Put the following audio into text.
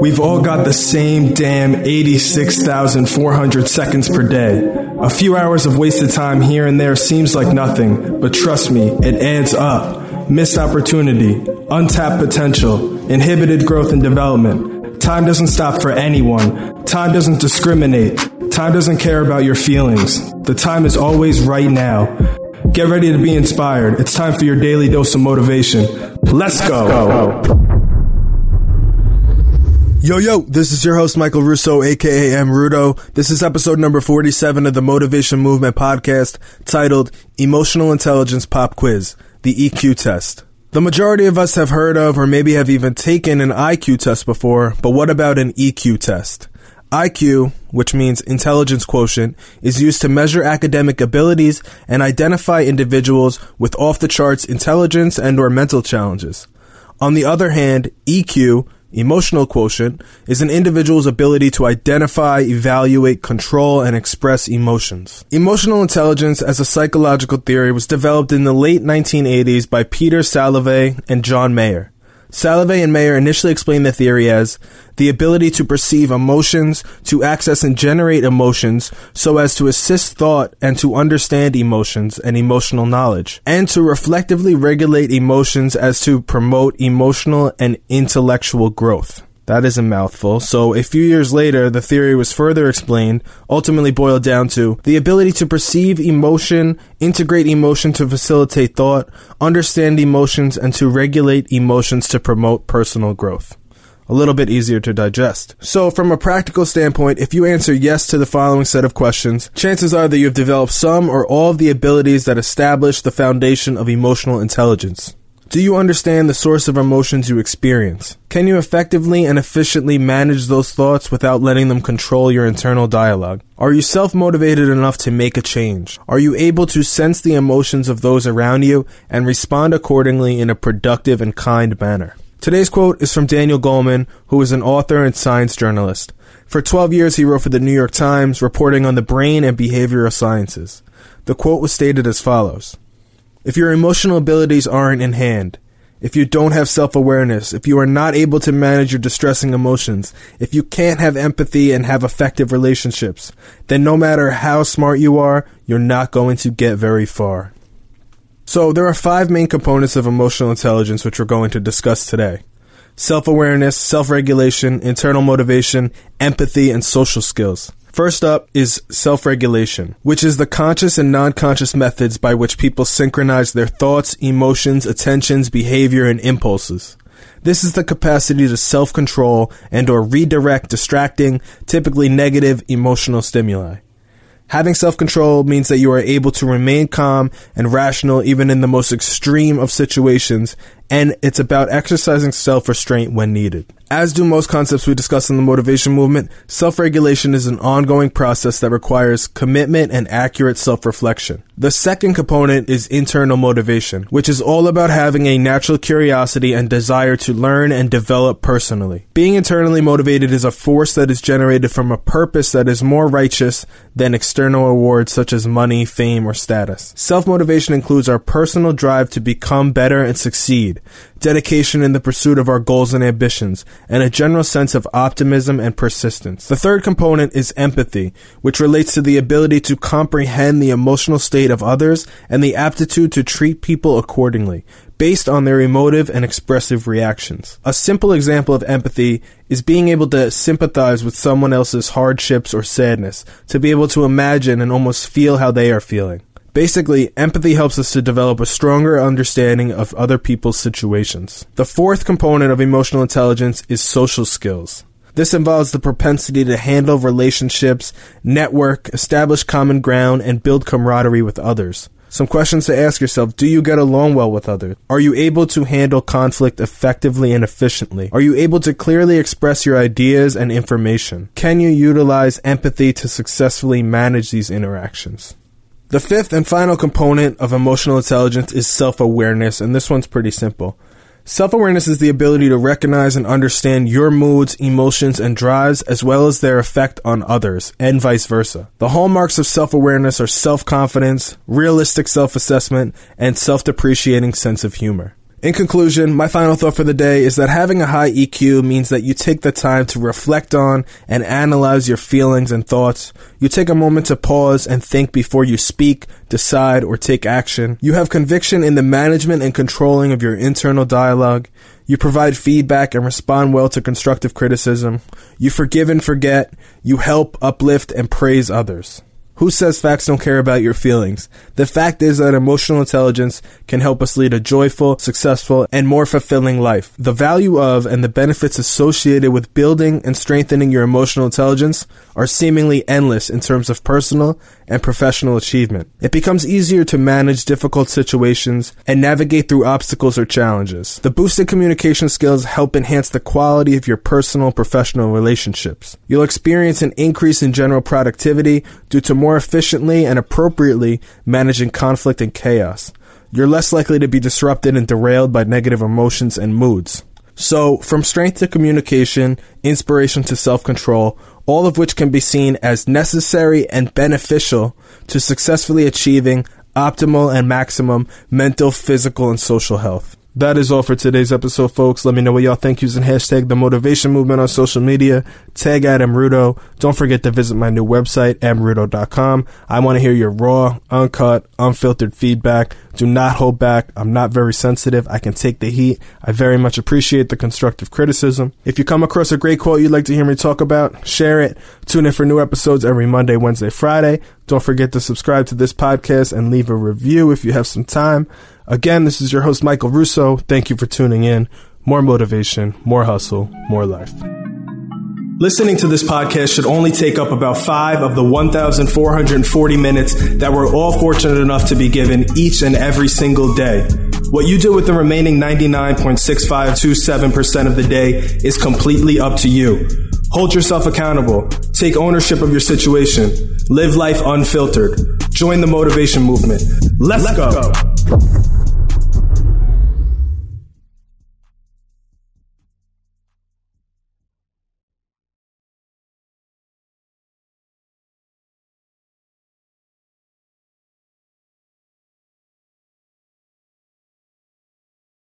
We've all got the same damn 86,400 seconds per day. A few hours of wasted time here and there seems like nothing, but trust me, it adds up. Missed opportunity, untapped potential, inhibited growth and development. Time doesn't stop for anyone. Time doesn't discriminate. Time doesn't care about your feelings. The time is always right now. Get ready to be inspired. It's time for your daily dose of motivation. Let's go. Yo, yo, this is your host, Michael Russo, aka M. Rudo. This is episode number 47 of the Motivation Movement podcast titled Emotional Intelligence Pop Quiz, the EQ test. The majority of us have heard of or maybe have even taken an IQ test before, but what about an EQ test? IQ, which means intelligence quotient, is used to measure academic abilities and identify individuals with off the charts intelligence and or mental challenges. On the other hand, EQ, Emotional quotient is an individual's ability to identify, evaluate, control, and express emotions. Emotional intelligence as a psychological theory was developed in the late 1980s by Peter Salovey and John Mayer. Salovey and Mayer initially explained the theory as the ability to perceive emotions, to access and generate emotions so as to assist thought and to understand emotions and emotional knowledge, and to reflectively regulate emotions as to promote emotional and intellectual growth. That is a mouthful. So a few years later, the theory was further explained, ultimately boiled down to the ability to perceive emotion, integrate emotion to facilitate thought, understand emotions, and to regulate emotions to promote personal growth. A little bit easier to digest. So, from a practical standpoint, if you answer yes to the following set of questions, chances are that you have developed some or all of the abilities that establish the foundation of emotional intelligence. Do you understand the source of emotions you experience? Can you effectively and efficiently manage those thoughts without letting them control your internal dialogue? Are you self motivated enough to make a change? Are you able to sense the emotions of those around you and respond accordingly in a productive and kind manner? Today's quote is from Daniel Goleman, who is an author and science journalist. For 12 years, he wrote for the New York Times, reporting on the brain and behavioral sciences. The quote was stated as follows if your emotional abilities aren't in hand, if you don't have self awareness, if you are not able to manage your distressing emotions, if you can't have empathy and have effective relationships, then no matter how smart you are, you're not going to get very far. So, there are five main components of emotional intelligence which we're going to discuss today self awareness, self regulation, internal motivation, empathy, and social skills. First up is self regulation, which is the conscious and non conscious methods by which people synchronize their thoughts, emotions, attentions, behavior, and impulses. This is the capacity to self control and or redirect distracting, typically negative emotional stimuli. Having self control means that you are able to remain calm and rational even in the most extreme of situations, and it's about exercising self restraint when needed. As do most concepts we discuss in the motivation movement, self regulation is an ongoing process that requires commitment and accurate self reflection. The second component is internal motivation, which is all about having a natural curiosity and desire to learn and develop personally. Being internally motivated is a force that is generated from a purpose that is more righteous than external rewards such as money, fame, or status. Self motivation includes our personal drive to become better and succeed, dedication in the pursuit of our goals and ambitions, and a general sense of optimism and persistence. The third component is empathy, which relates to the ability to comprehend the emotional state of others and the aptitude to treat people accordingly, based on their emotive and expressive reactions. A simple example of empathy is being able to sympathize with someone else's hardships or sadness, to be able to imagine and almost feel how they are feeling. Basically, empathy helps us to develop a stronger understanding of other people's situations. The fourth component of emotional intelligence is social skills. This involves the propensity to handle relationships, network, establish common ground, and build camaraderie with others. Some questions to ask yourself. Do you get along well with others? Are you able to handle conflict effectively and efficiently? Are you able to clearly express your ideas and information? Can you utilize empathy to successfully manage these interactions? The fifth and final component of emotional intelligence is self awareness, and this one's pretty simple. Self awareness is the ability to recognize and understand your moods, emotions, and drives, as well as their effect on others, and vice versa. The hallmarks of self awareness are self confidence, realistic self assessment, and self depreciating sense of humor. In conclusion, my final thought for the day is that having a high EQ means that you take the time to reflect on and analyze your feelings and thoughts. You take a moment to pause and think before you speak, decide, or take action. You have conviction in the management and controlling of your internal dialogue. You provide feedback and respond well to constructive criticism. You forgive and forget. You help, uplift, and praise others. Who says facts don't care about your feelings? The fact is that emotional intelligence can help us lead a joyful, successful, and more fulfilling life. The value of and the benefits associated with building and strengthening your emotional intelligence are seemingly endless in terms of personal and professional achievement. It becomes easier to manage difficult situations and navigate through obstacles or challenges. The boosted communication skills help enhance the quality of your personal and professional relationships. You'll experience an increase in general productivity due to more more efficiently and appropriately managing conflict and chaos. You're less likely to be disrupted and derailed by negative emotions and moods. So, from strength to communication, inspiration to self control, all of which can be seen as necessary and beneficial to successfully achieving optimal and maximum mental, physical, and social health. That is all for today's episode, folks. Let me know what y'all think using hashtag the motivation movement on social media. Tag at Mrudo. Don't forget to visit my new website, mrudo.com. I want to hear your raw, uncut, unfiltered feedback. Do not hold back. I'm not very sensitive. I can take the heat. I very much appreciate the constructive criticism. If you come across a great quote you'd like to hear me talk about, share it. Tune in for new episodes every Monday, Wednesday, Friday. Don't forget to subscribe to this podcast and leave a review if you have some time. Again, this is your host, Michael Russo. Thank you for tuning in. More motivation, more hustle, more life. Listening to this podcast should only take up about five of the 1,440 minutes that we're all fortunate enough to be given each and every single day. What you do with the remaining 99.6527% of the day is completely up to you. Hold yourself accountable. Take ownership of your situation. Live life unfiltered. Join the motivation movement. Let's, Let's go. go.